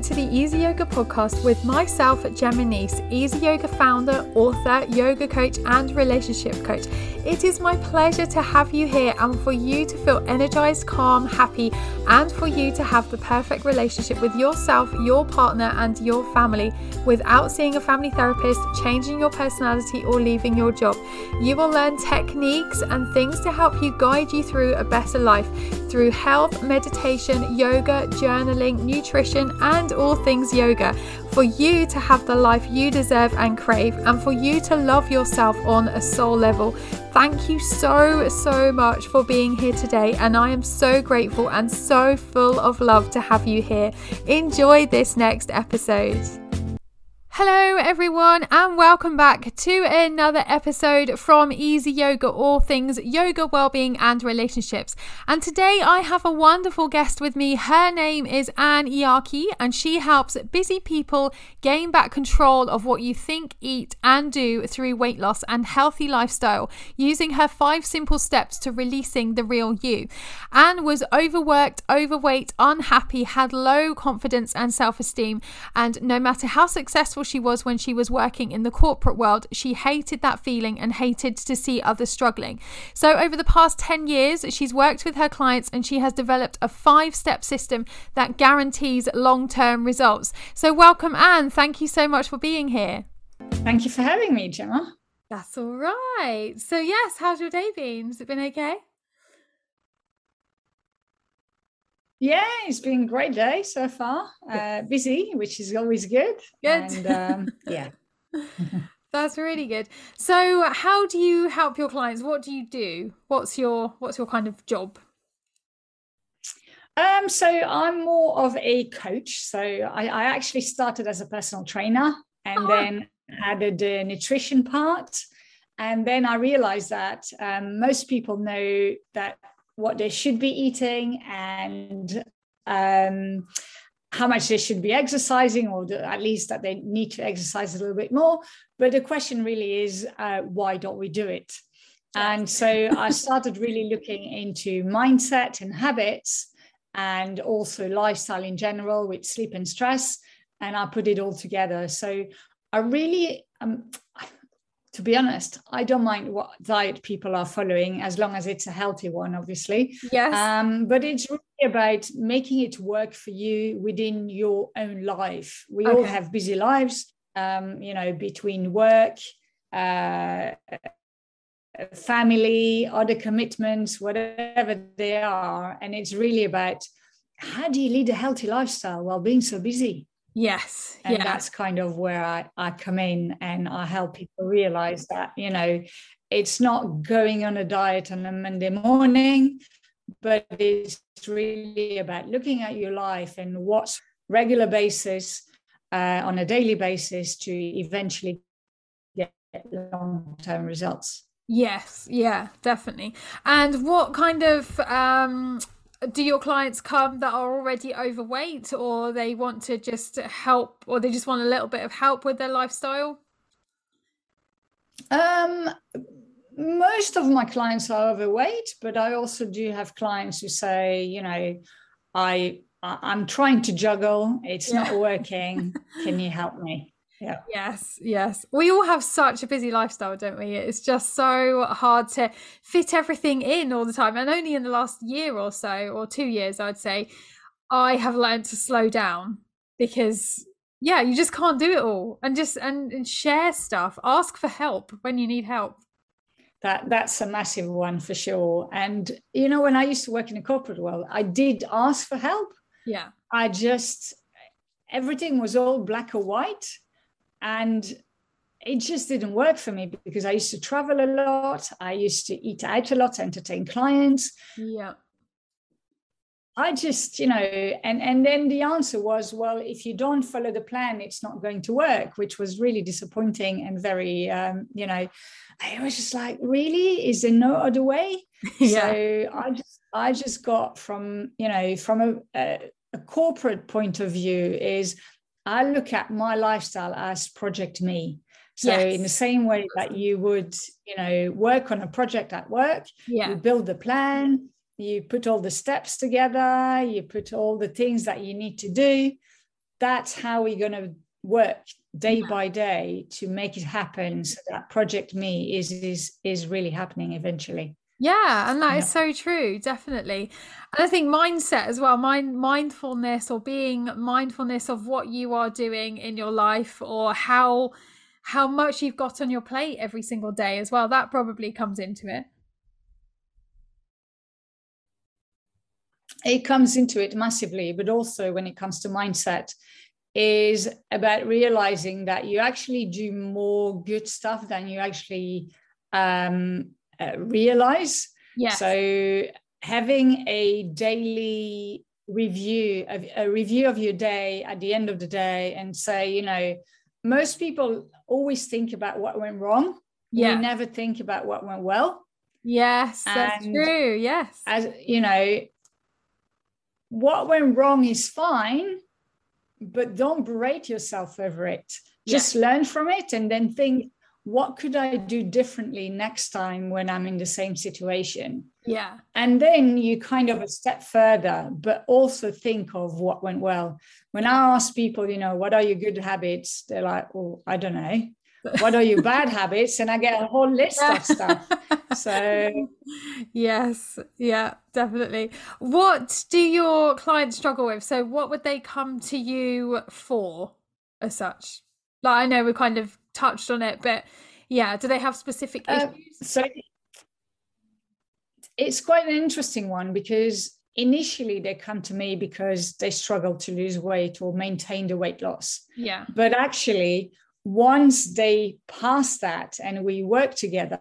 to the Easy Yoga podcast with myself, Gemma Nice, Easy Yoga founder, author, yoga coach, and relationship coach. It is my pleasure to have you here and for you to feel energized, calm, happy, and for you to have the perfect relationship with yourself, your partner, and your family without seeing a family therapist, changing your personality, or leaving your job. You will learn techniques and things to help you guide you through a better life through health, meditation, yoga, journaling, nutrition, and all things yoga for you to have the life you deserve and crave, and for you to love yourself on a soul level. Thank you so, so much for being here today, and I am so grateful and so full of love to have you here. Enjoy this next episode. Hello, everyone, and welcome back to another episode from Easy Yoga, all things yoga, well-being, and relationships. And today I have a wonderful guest with me. Her name is Anne Iarchy, and she helps busy people gain back control of what you think, eat, and do through weight loss and healthy lifestyle, using her five simple steps to releasing the real you. Anne was overworked, overweight, unhappy, had low confidence and self-esteem, and no matter how successful she was when she was working in the corporate world, she hated that feeling and hated to see others struggling. So, over the past 10 years, she's worked with her clients and she has developed a five step system that guarantees long term results. So, welcome, Anne. Thank you so much for being here. Thank you for having me, Gemma. That's all right. So, yes, how's your day been? Has it been okay? Yeah, it's been a great day so far. Uh, busy, which is always good. Good. And, um, yeah. That's really good. So, how do you help your clients? What do you do? What's your What's your kind of job? Um, so I'm more of a coach. So I, I actually started as a personal trainer and oh. then added the nutrition part. And then I realized that um, most people know that what they should be eating and um, how much they should be exercising, or the, at least that they need to exercise a little bit more. But the question really is, uh, why don't we do it? And so I started really looking into mindset and habits and also lifestyle in general with sleep and stress. And I put it all together. So I really, um, to be honest, I don't mind what diet people are following as long as it's a healthy one, obviously. Yes. Um, but it's really about making it work for you within your own life. We okay. all have busy lives, um, you know, between work, uh, family, other commitments, whatever they are. And it's really about how do you lead a healthy lifestyle while being so busy? Yes. And yeah. that's kind of where I, I come in and I help people realize that, you know, it's not going on a diet on a Monday morning, but it's really about looking at your life and what's regular basis uh, on a daily basis to eventually get long-term results. Yes, yeah, definitely. And what kind of um do your clients come that are already overweight or they want to just help or they just want a little bit of help with their lifestyle? Um most of my clients are overweight but i also do have clients who say you know i i'm trying to juggle. It's yeah. not working. Can you help me yeah. Yes, yes. We all have such a busy lifestyle, don't we? It's just so hard to fit everything in all the time. And only in the last year or so, or two years, I'd say, I have learned to slow down because yeah, you just can't do it all. And just and, and share stuff. Ask for help when you need help. That that's a massive one for sure. And you know, when I used to work in the corporate world, I did ask for help. Yeah. I just everything was all black or white and it just didn't work for me because I used to travel a lot. I used to eat out a lot, entertain clients. Yeah. I just, you know, and and then the answer was, well, if you don't follow the plan, it's not going to work, which was really disappointing and very, um, you know, I was just like, really, is there no other way? yeah. So I just, I just got from, you know, from a, a, a corporate point of view is I look at my lifestyle as project me. So yes. in the same way that you would, you know, work on a project at work, yeah. you build the plan, you put all the steps together, you put all the things that you need to do. that's how we're going to work day yeah. by day to make it happen so that project me is is is really happening eventually yeah and that yeah. is so true definitely and i think mindset as well mind mindfulness or being mindfulness of what you are doing in your life or how how much you've got on your plate every single day as well that probably comes into it it comes into it massively but also when it comes to mindset is about realizing that you actually do more good stuff than you actually um, uh, realize. Yeah. So having a daily review of a review of your day at the end of the day and say, you know, most people always think about what went wrong. Yeah. We never think about what went well. Yes, that's true. Yes. As you know, what went wrong is fine but don't berate yourself over it. Just yeah. learn from it and then think, what could I do differently next time when I'm in the same situation? Yeah. And then you kind of a step further, but also think of what went well. When I ask people, you know, what are your good habits? They're like, well, I don't know what are your bad habits and i get a whole list of stuff so yes yeah definitely what do your clients struggle with so what would they come to you for as such like i know we kind of touched on it but yeah do they have specific uh, issues so it's quite an interesting one because initially they come to me because they struggle to lose weight or maintain the weight loss yeah but actually once they pass that and we work together,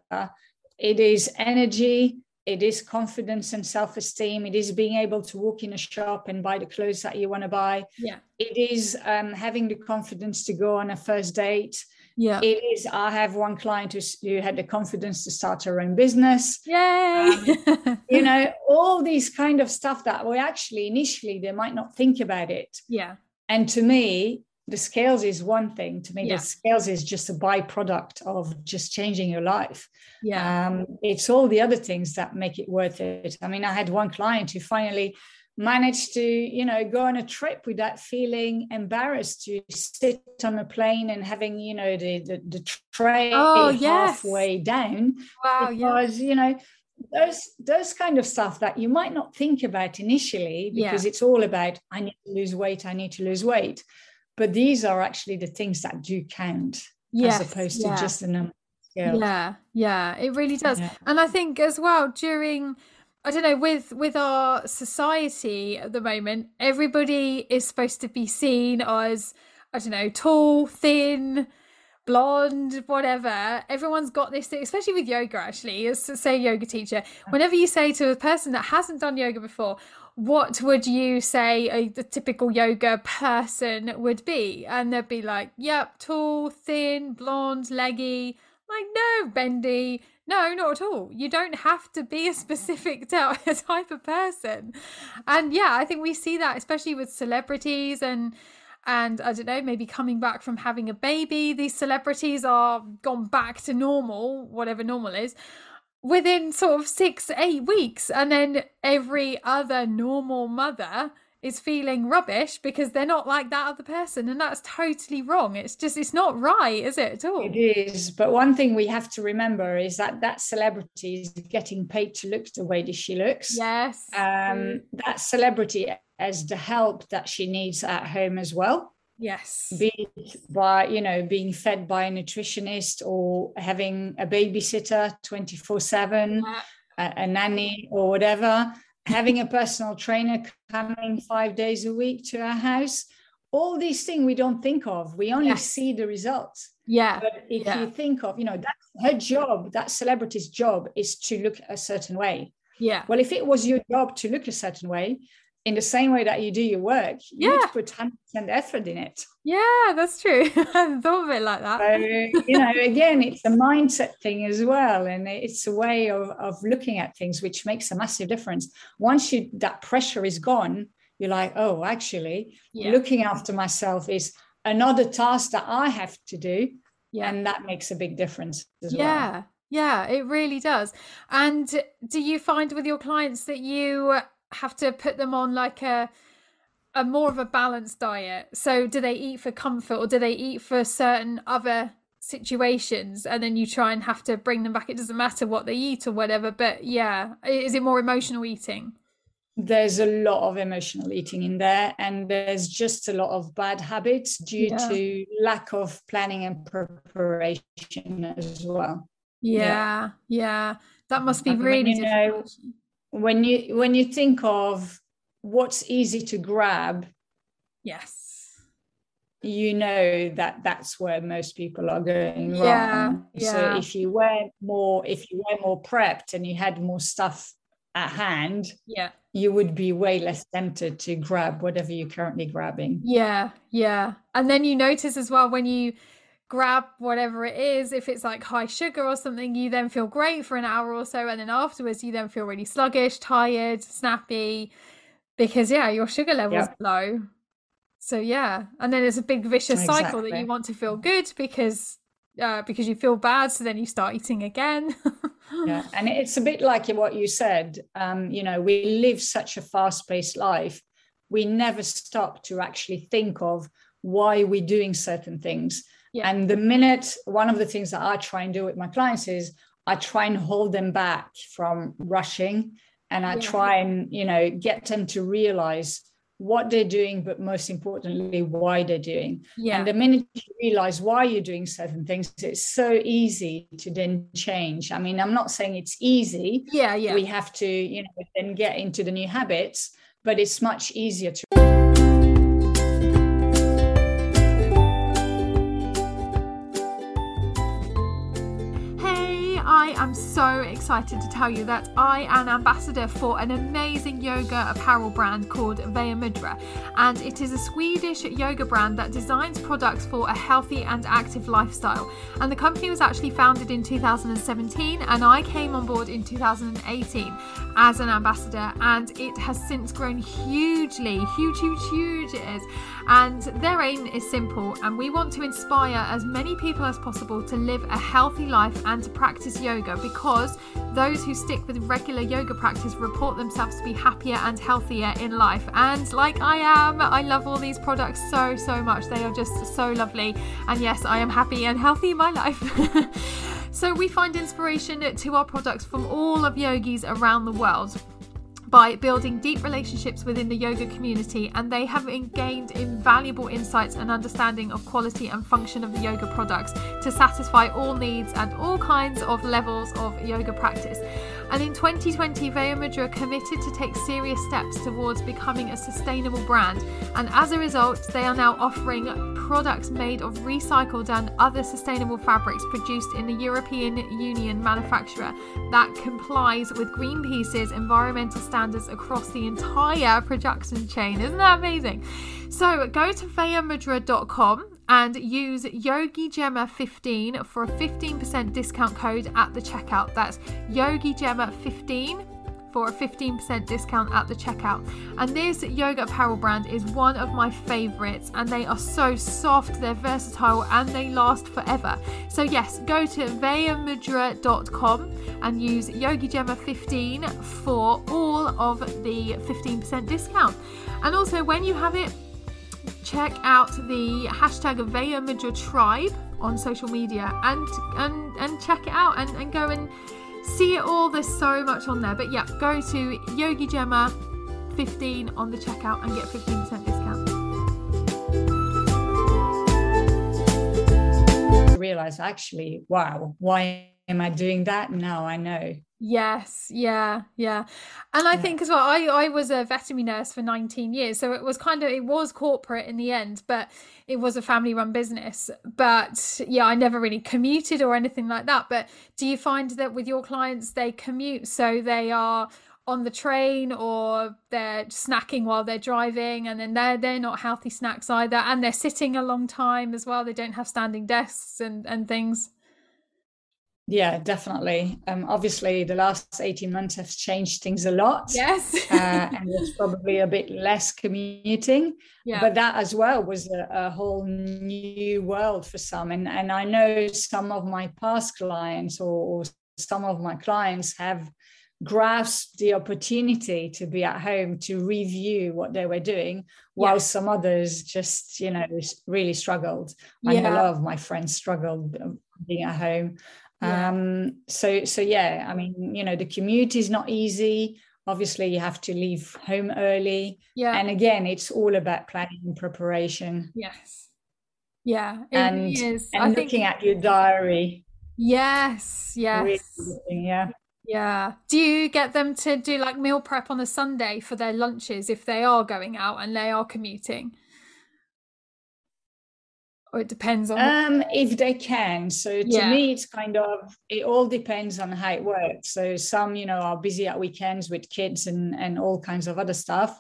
it is energy, it is confidence and self esteem, it is being able to walk in a shop and buy the clothes that you want to buy. Yeah. It is um, having the confidence to go on a first date. Yeah. It is, I have one client who, who had the confidence to start her own business. Yay. Um, you know, all these kind of stuff that we actually initially they might not think about it. Yeah. And to me, the scales is one thing to me yeah. the scales is just a byproduct of just changing your life yeah um, it's all the other things that make it worth it i mean i had one client who finally managed to you know go on a trip without feeling embarrassed to sit on a plane and having you know the the, the tray oh, yes. halfway down wow because yeah. you know those those kind of stuff that you might not think about initially because yeah. it's all about i need to lose weight i need to lose weight but these are actually the things that do count yes, as opposed yeah. to just the number yeah yeah it really does yeah. and i think as well during i don't know with with our society at the moment everybody is supposed to be seen as i don't know tall thin blonde whatever everyone's got this thing especially with yoga actually as say yoga teacher whenever you say to a person that hasn't done yoga before what would you say a, typical yoga person would be? And they'd be like, yep, tall, thin, blonde, leggy. Like, no, bendy. No, not at all. You don't have to be a specific type of person. And yeah, I think we see that especially with celebrities and and I don't know, maybe coming back from having a baby, these celebrities are gone back to normal, whatever normal is within sort of six, eight weeks. And then every other normal mother is feeling rubbish because they're not like that other person. And that's totally wrong. It's just, it's not right, is it at all? It is. But one thing we have to remember is that that celebrity is getting paid to look the way that she looks. Yes. Um, that celebrity has the help that she needs at home as well. Yes. Be by, you know, being fed by a nutritionist or having a babysitter 24 7, a nanny or whatever, having a personal trainer coming five days a week to our house. All these things we don't think of. We only yes. see the results. Yeah. But if yeah. you think of, you know, that's her job, that celebrity's job is to look a certain way. Yeah. Well, if it was your job to look a certain way, in the same way that you do your work, you yeah. put 100% effort in it. Yeah, that's true. I thought of it like that. So, you know, again, it's a mindset thing as well. And it's a way of, of looking at things which makes a massive difference. Once you that pressure is gone, you're like, oh, actually, yeah. looking after myself is another task that I have to do. Yeah. And that makes a big difference as yeah. well. Yeah, it really does. And do you find with your clients that you have to put them on like a a more of a balanced diet. So do they eat for comfort or do they eat for certain other situations and then you try and have to bring them back it doesn't matter what they eat or whatever but yeah is it more emotional eating there's a lot of emotional eating in there and there's just a lot of bad habits due yeah. to lack of planning and preparation as well yeah yeah, yeah. that must be really you know, when you when you think of what's easy to grab yes you know that that's where most people are going yeah, wrong. Yeah. So if you were more, if you were more prepped and you had more stuff at hand, yeah, you would be way less tempted to grab whatever you're currently grabbing. Yeah, yeah. And then you notice as well when you grab whatever it is, if it's like high sugar or something, you then feel great for an hour or so, and then afterwards you then feel really sluggish, tired, snappy, because yeah, your sugar level's yep. low. So yeah. And then it's a big vicious exactly. cycle that you want to feel good because uh, because you feel bad so then you start eating again. Yeah. And it's a bit like what you said um, you know we live such a fast-paced life we never stop to actually think of why we're doing certain things yeah. and the minute one of the things that i try and do with my clients is i try and hold them back from rushing and i yeah. try and you know get them to realize what they're doing, but most importantly, why they're doing. Yeah. And the minute you realize why you're doing certain things, it's so easy to then change. I mean, I'm not saying it's easy. Yeah, yeah. We have to, you know, then get into the new habits, but it's much easier to. So excited to tell you that I am ambassador for an amazing yoga apparel brand called Vaya Mudra. And it is a Swedish yoga brand that designs products for a healthy and active lifestyle. And the company was actually founded in 2017, and I came on board in 2018 as an ambassador. And it has since grown hugely, huge, huge, huge it is. And their aim is simple, and we want to inspire as many people as possible to live a healthy life and to practice yoga because those who stick with regular yoga practice report themselves to be happier and healthier in life. And like I am, I love all these products so, so much. They are just so lovely. And yes, I am happy and healthy in my life. so we find inspiration to our products from all of yogis around the world by building deep relationships within the yoga community, and they have gained invaluable insights and understanding of quality and function of the yoga products to satisfy all needs and all kinds of levels of yoga practice. And in 2020, Vaya Mudra committed to take serious steps towards becoming a sustainable brand. And as a result, they are now offering products made of recycled and other sustainable fabrics produced in the European Union manufacturer that complies with Greenpeace's environmental standards across the entire production chain. Isn't that amazing? So go to vayamudra.com and use Yogi Gemma 15 for a 15% discount code at the checkout. That's Yogi Gemma 15 for a 15% discount at the checkout. And this yoga apparel brand is one of my favorites, and they are so soft, they're versatile, and they last forever. So, yes, go to vayamudra.com and use Yogi Gemma 15 for all of the 15% discount. And also, when you have it, check out the hashtag Vaya Tribe on social media and and and check it out and, and go and see it all. There's so much on there. But yeah, go to Yogi Gemma 15 on the checkout and get 15% discount. I realize actually, wow, why am I doing that? Now I know. Yes, yeah, yeah. And I yeah. think as well, I, I was a veterinary nurse for 19 years. So it was kind of, it was corporate in the end, but it was a family run business. But yeah, I never really commuted or anything like that. But do you find that with your clients, they commute? So they are on the train or they're snacking while they're driving and then they're they're not healthy snacks either and they're sitting a long time as well they don't have standing desks and and things yeah, definitely. Um, obviously, the last 18 months have changed things a lot. Yes. uh, and there's probably a bit less commuting. Yeah. But that as well was a, a, whole new world for some. And, and I know some of my past clients or, or some of my clients have grasped the opportunity to be at home to review what they were doing while some others just you know really struggled i know a lot of my friends struggled um, being at home Yeah. um so so yeah i mean you know the commute is not easy. Obviously you have to leave home early. Yeah. And again it's all about planning and preparation. Yes. Yeah and really is. And looking think at your diary. Yes yes. Really looking, yeah. Yeah. Do you get them to do like meal prep on a Sunday for their lunches if they are going out and they are commuting? Or it depends on um if they can. So to Yeah. me it's kind of it all depends on how it works. So some you know are busy at weekends with kids and and all kinds of other stuff.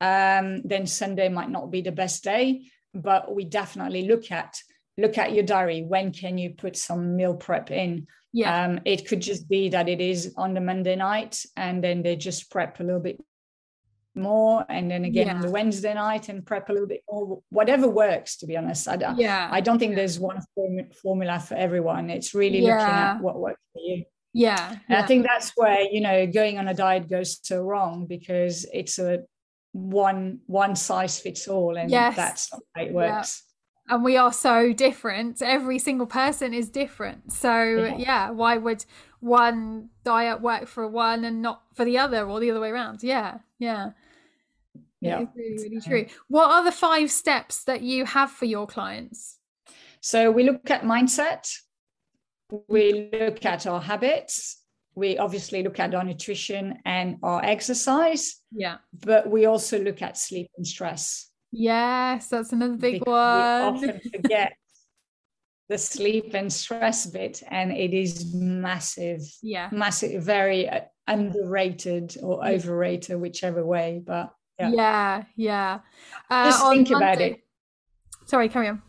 Um then sunday might not be the best day but we definitely look at look at your diary. When can you put some meal prep in? Yeah. um it could just be that it is on the monday night and then they just prep a little bit more and then again on the wednesday night and prep a little bit more whatever works to be honest i don't yeah. I don't think there's one formu- formula for everyone. It's really looking at what works for you. yeah. And yeah. I think that's where, you know, going on a diet goes so wrong because it's a one one size fits all and Yes. that's not how it Yeah. works. And we are so different. Every single person is different. So Yeah. yeah, why would one diet work for one and not for the other or the other way around? Yeah. Yeah. Yeah. It's really, really true. What are the five steps that you have for your clients? So we look at mindset, we look at our habits, we obviously look at our nutrition and our exercise, Yeah. but we also look at sleep and stress. Yes, that's another big because one. We often forget the sleep and stress bit, and it is massive, Yeah. massive, very uh, underrated or overrated, whichever way. But yeah, Yeah, yeah. Uh, just think about it. Sorry, carry on.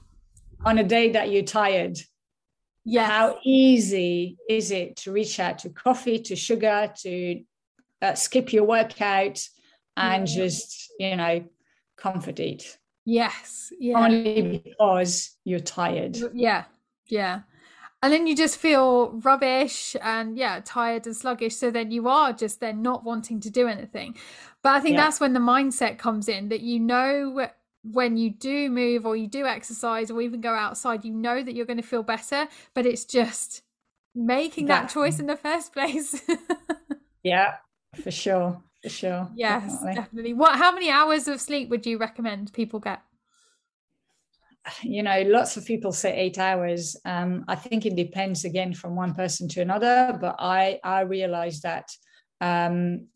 On a day that you're tired, Yeah, how easy is it to reach out to coffee, to sugar, to uh, skip your workout, and Yeah. just you know comfort eat yes, yeah, only because you're tired. yeah, yeah. And then you just feel rubbish and yeah, tired and sluggish. So then you are just then not wanting to do anything. But I think Yeah. that's when the mindset comes in that you know when you do move or you do exercise or even go outside, you know that you're going to feel better. But it's just making that That- choice in the first place. Yeah, for sure, for sure. Yes, definitely. definitely. What? How many hours of sleep would you recommend people get? you know lots of people say eight hours um, i think it depends again from one person to another but i i realized that um,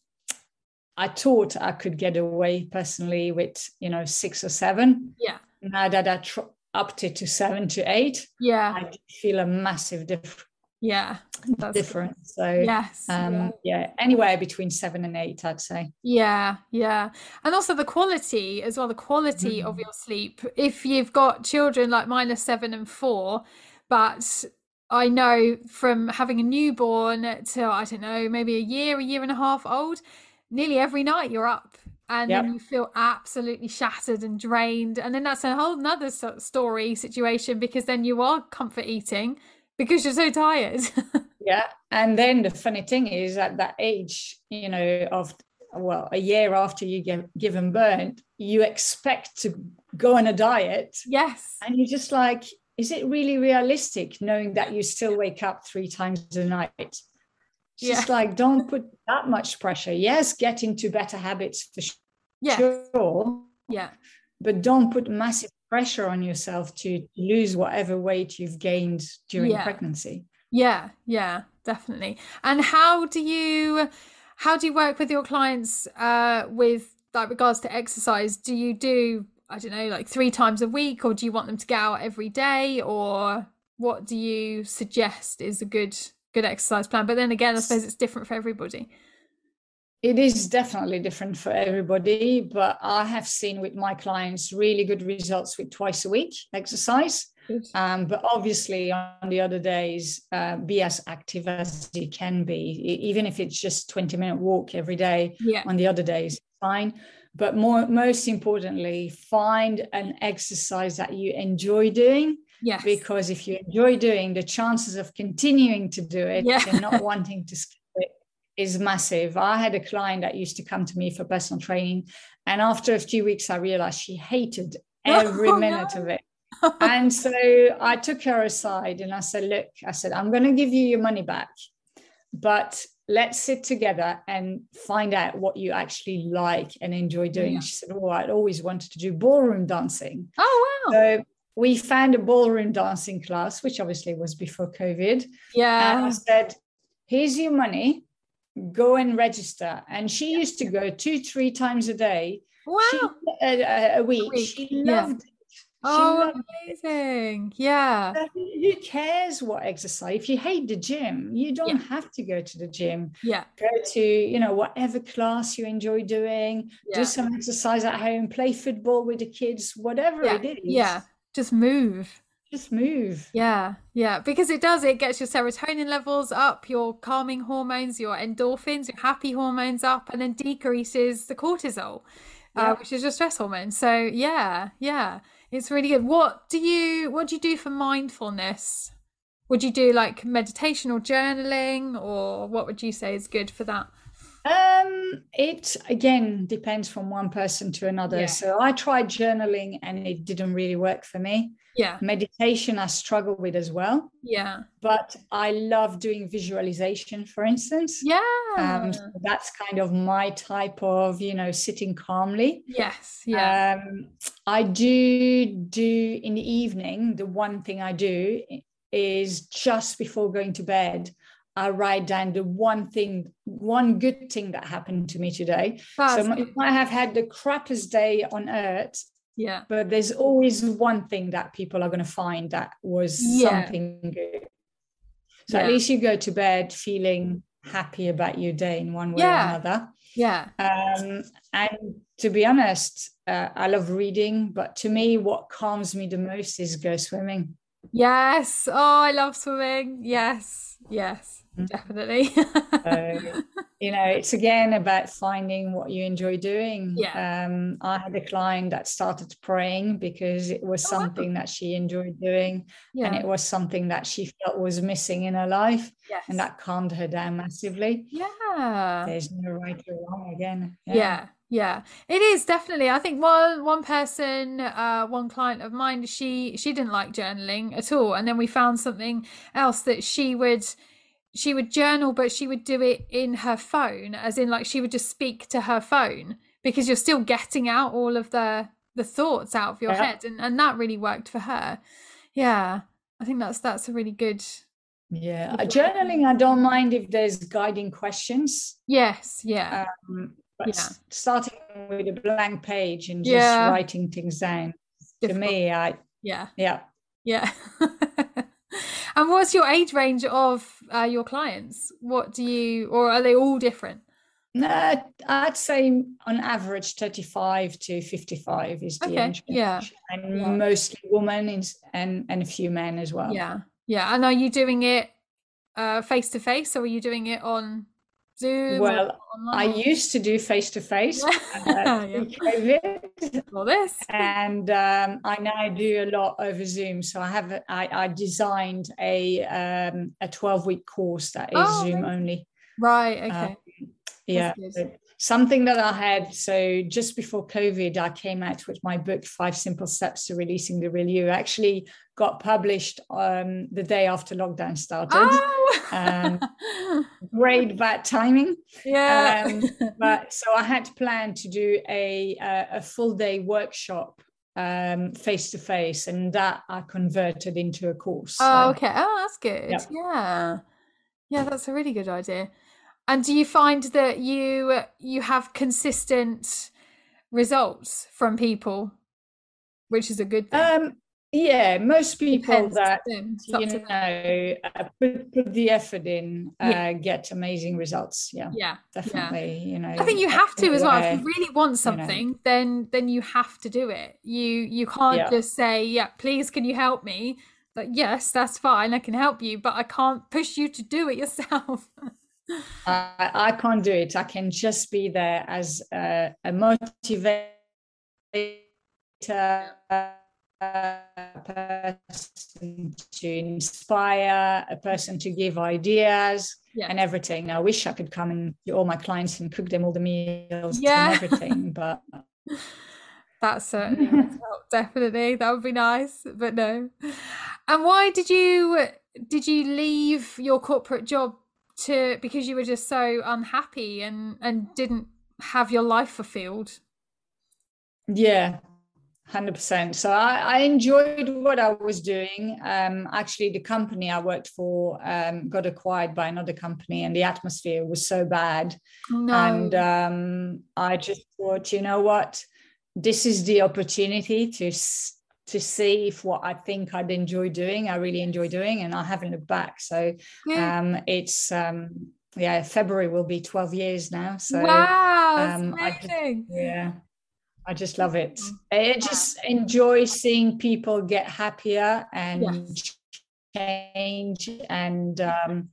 i thought i could get away personally with you know six or seven Yeah, now that i tr- upped it to seven to eight yeah, i feel a massive dif- yeah. That's good. so Yes. um, yeah. yeah anywhere between seven and eight i'd say Yeah, yeah. And also the quality as well, the quality of Mm. your sleep. If you've got children like mine are seven and four, but I know from having a newborn to, I don't know, maybe a year, a year and a half old, nearly every night you're up and then you feel absolutely shattered and drained. And then that's a whole nother story situation because then you are comfort eating because you're so tired. yeah and then the funny thing is at that age you know of well a year after you get given birth you expect to go on a diet yes. and you're just like is it really realistic knowing that you still wake up three times a night it's Yeah. just like don't put that much pressure yes get into better habits for Yeah. sure Yeah. but don't put massive pressure on yourself to lose whatever weight you've gained during Yeah. pregnancy Yeah, yeah, definitely. And how do you how do you work with your clients uh with like regards to exercise? Do you do I don't know like 3 times a week or do you want them to go out every day or what do you suggest is a good good exercise plan? But then again, I suppose it's different for everybody. It is definitely different for everybody, but I have seen with my clients really good results with twice a week exercise. Um, but obviously, on the other days, uh, be as active as you can be, even if it's just 20 minute walk every day. Yeah. On the other days, fine. But more, most importantly, find an exercise that you enjoy doing Yes. because if you enjoy doing, the chances of continuing to do it Yeah. and not wanting to skip is massive. I had a client that used to come to me for personal training, and after a few weeks, I realized she hated oh, every oh, minute no. of it. and so I took her aside and I said, Look, I said, I'm going to give you your money back, but let's sit together and find out what you actually like and enjoy doing. Yeah. She said, Oh, I'd always wanted to do ballroom dancing. Oh, wow. So we found a ballroom dancing class, which obviously was before COVID. Yeah. And I said, Here's your money, go and register. And she used to go two, three times a day. Wow. She, a, a, week. a, week. She loved yeah. Oh, amazing. Yeah. Who cares what exercise? If you hate the gym, you don't yeah. have to go to the gym. Yeah. Go to, you know, whatever class you enjoy doing, yeah. do some exercise at home, play football with the kids, whatever yeah. it is. Yeah. Just move. Just move. Yeah. Yeah. Because it does, it gets your serotonin levels up, your calming hormones, your endorphins, your happy hormones up, and then decreases the cortisol, uh, which is your stress hormone. So, yeah. Yeah it's really good. What do you what do you do for mindfulness? Would you do like meditation or journaling, or what would you say is good for that? Um, it again depends from one person to another. Yeah. So I tried journaling and it didn't really work for me. Yeah. Meditation I struggle with as well. Yeah. But I love doing visualization, for instance. Yeah. Um, so that's kind of my type of, you know, sitting calmly. Yes. Yeah. Um, I do do in the evening, the one thing I do is just before going to bed, I write down the one thing, one good thing that happened to me today. That's so. I have had the crappiest day on earth, yeah. But there's always one thing that people are going to find that was yeah. something good. So yeah. at least you go to bed feeling happy about your day in one way yeah. or another. Yeah. Um, and to be honest, uh, I love reading, but to me, what calms me the most is go swimming. Yes. Oh, I love swimming. Yes. Yes. Mm-hmm. Definitely. so, you know, it's again about finding what you enjoy doing. Yeah. Um, I had a client that started praying because it was oh, something wow. that she enjoyed doing. Yeah. And it was something that she felt was missing in her life. Yes. And that calmed her down massively. Yeah. There's no right or wrong again. yeah. yeah yeah it is definitely. I think one one person uh one client of mine she she didn't like journaling at all and then we found something else that she would she would journal but she would do it in her phone as in like she would just speak to her phone because you're still getting out all of the the thoughts out of your yeah. head and and that really worked for her. Yeah i think that's that's a really good yeah journaling i don't mind if there's guiding questions. Yes yeah. Um, but yeah. starting with a blank page and just yeah. writing things down. Difficult. to me i yeah. Yeah. Yeah. And what's your age range of uh, your clients? What do you or are they all different? No i'd say on average 35 to 55 is the okay. age yeah. And yeah. mostly women and and a few men as well. Yeah. Yeah. And are you doing it uh face to face or are you doing it on Zoom? Well, I used to do face to face COVID. All this. And um, I now do a lot over Zoom. So I have I, I designed a um, a 12 week course that is oh, Zoom only. Right. Okay. Um, yeah something that I had. So just before COVID, I came out with my book, Five Simple Steps to Releasing the Real You. Actually got published um, the day after lockdown started. Oh. um, great bad timing. Yeah. Um, but so I had planned to do a, a, a full day workshop face to face, and that I converted into a course. Oh, so. okay. Oh, that's good. Yep. Yeah. Yeah, that's a really good idea. And do you find that you you have consistent results from people, which is a good thing? Um, yeah, most people that you know uh, put, put, the effort in uh, yeah. get amazing results. Yeah, yeah, definitely. Yeah. You know, I think you have to as well. If you really want something, you know. then then you have to do it. You you can't yeah. just say, "Yeah, please, can you help me?" But yes, that's fine. I can help you, but I can't push you to do it yourself. I, I can't do it. I can just be there as a, a motivator, person to inspire, a person to give ideas yeah. and everything. I wish I could come and all my clients and cook them all the meals yeah. and everything, but that's certainly definitely that would be nice, but no. And why did you did you leave your corporate job to because you were just so unhappy and and didn't have your life fulfilled? Yeah, Hundred percent. So I, I, enjoyed what I was doing. Um, actually, the company I worked for um, got acquired by another company, and the atmosphere was so bad. No. And um, I just thought, you know what, this is the opportunity to to see if what I think I'd enjoy doing, I really enjoy doing, and I haven't looked back. So yeah. Um, it's um, yeah, February will be twelve years now. So wow, um, just, yeah. I just love it. I just enjoy seeing people get happier and yes. change and um,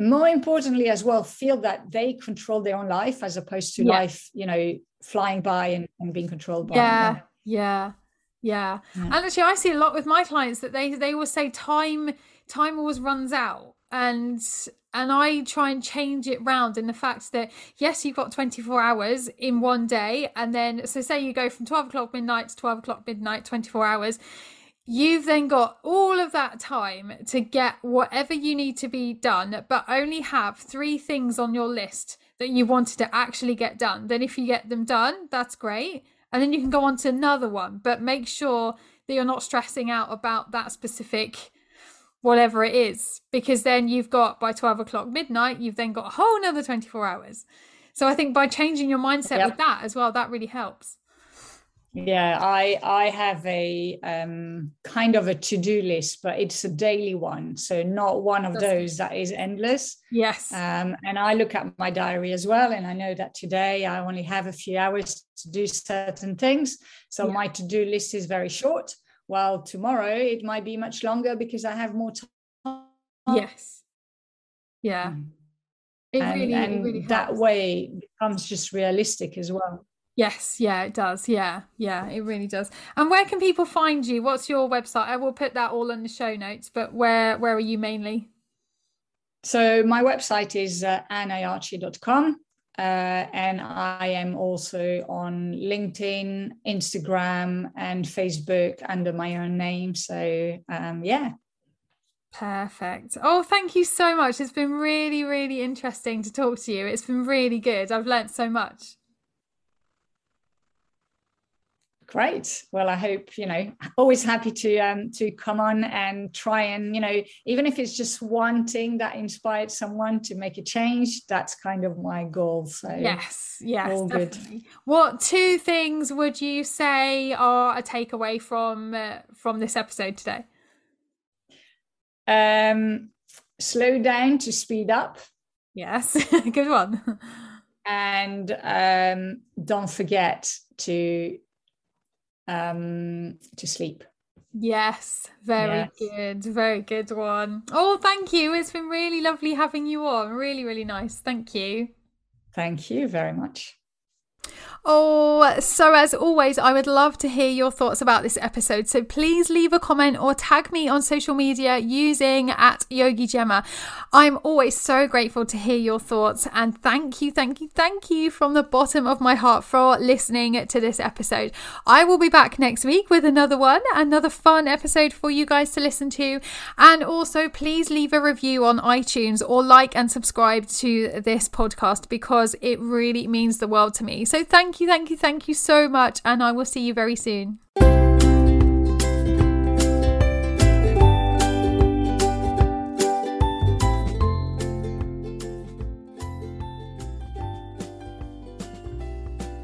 more importantly as well feel that they control their own life as opposed to life you know flying by and, and being controlled by yeah yeah yeah, yeah. and actually i see a lot with my clients that they they will say time time always runs out and and I try and change it round in the fact that yes, you've got 24 hours in one day, and then so say you go from 12 o'clock midnight to 12 o'clock midnight, 24 hours. You've then got all of that time to get whatever you need to be done, but only have three things on your list that you wanted to actually get done. Then, if you get them done, that's great. And then you can go on to another one, but make sure that you're not stressing out about that specific whatever it is, because then you've got by 12 o'clock midnight, you've then got a whole another 24 hours. So I think by changing your mindset yep. with that as well, that really helps. Yeah, I I have a um, kind of a to do list, but it's a daily one, so not one of those that is endless. Yes. Um, and I look at my diary as well, and I know that today I only have a few hours to do certain things, so yeah. my to do list is very short While tomorrow it might be much longer because i have more time yes yeah mm. it and, really, and it really that way becomes just realistic as well yes yeah it does yeah yeah it really does and where can people find you what's your website i will put that all in the show notes but where where are you mainly so my website is uh, anneiarchy.com uh, and I am also on LinkedIn, Instagram, and Facebook under my own name. So, um, yeah. Perfect. Oh, thank you so much. It's been really, really interesting to talk to you. It's been really good. I've learnt so much. Great. Well, I hope you know. Always happy to um, to come on and try and you know, even if it's just one thing that inspired someone to make a change, that's kind of my goal. So yes, yes, all definitely. good. What two things would you say are a takeaway from uh, from this episode today? Um, slow down to speed up. Yes, good one. And um, don't forget to um, to sleep. Yes, very yes. good. Very good one. Oh, thank you. It's been really lovely having you on. Really, really nice. Thank you. Thank you very much. Oh, so as always, I would love to hear your thoughts about this episode. So please leave a comment or tag me on social media using at Yogi Gemma. I'm always so grateful to hear your thoughts and thank you, thank you, thank you from the bottom of my heart for listening to this episode. I will be back next week with another one, another fun episode for you guys to listen to. And also, please leave a review on iTunes or like and subscribe to this podcast because it really means the world to me. So thank you, thank you, thank you so much. And I will see you very soon.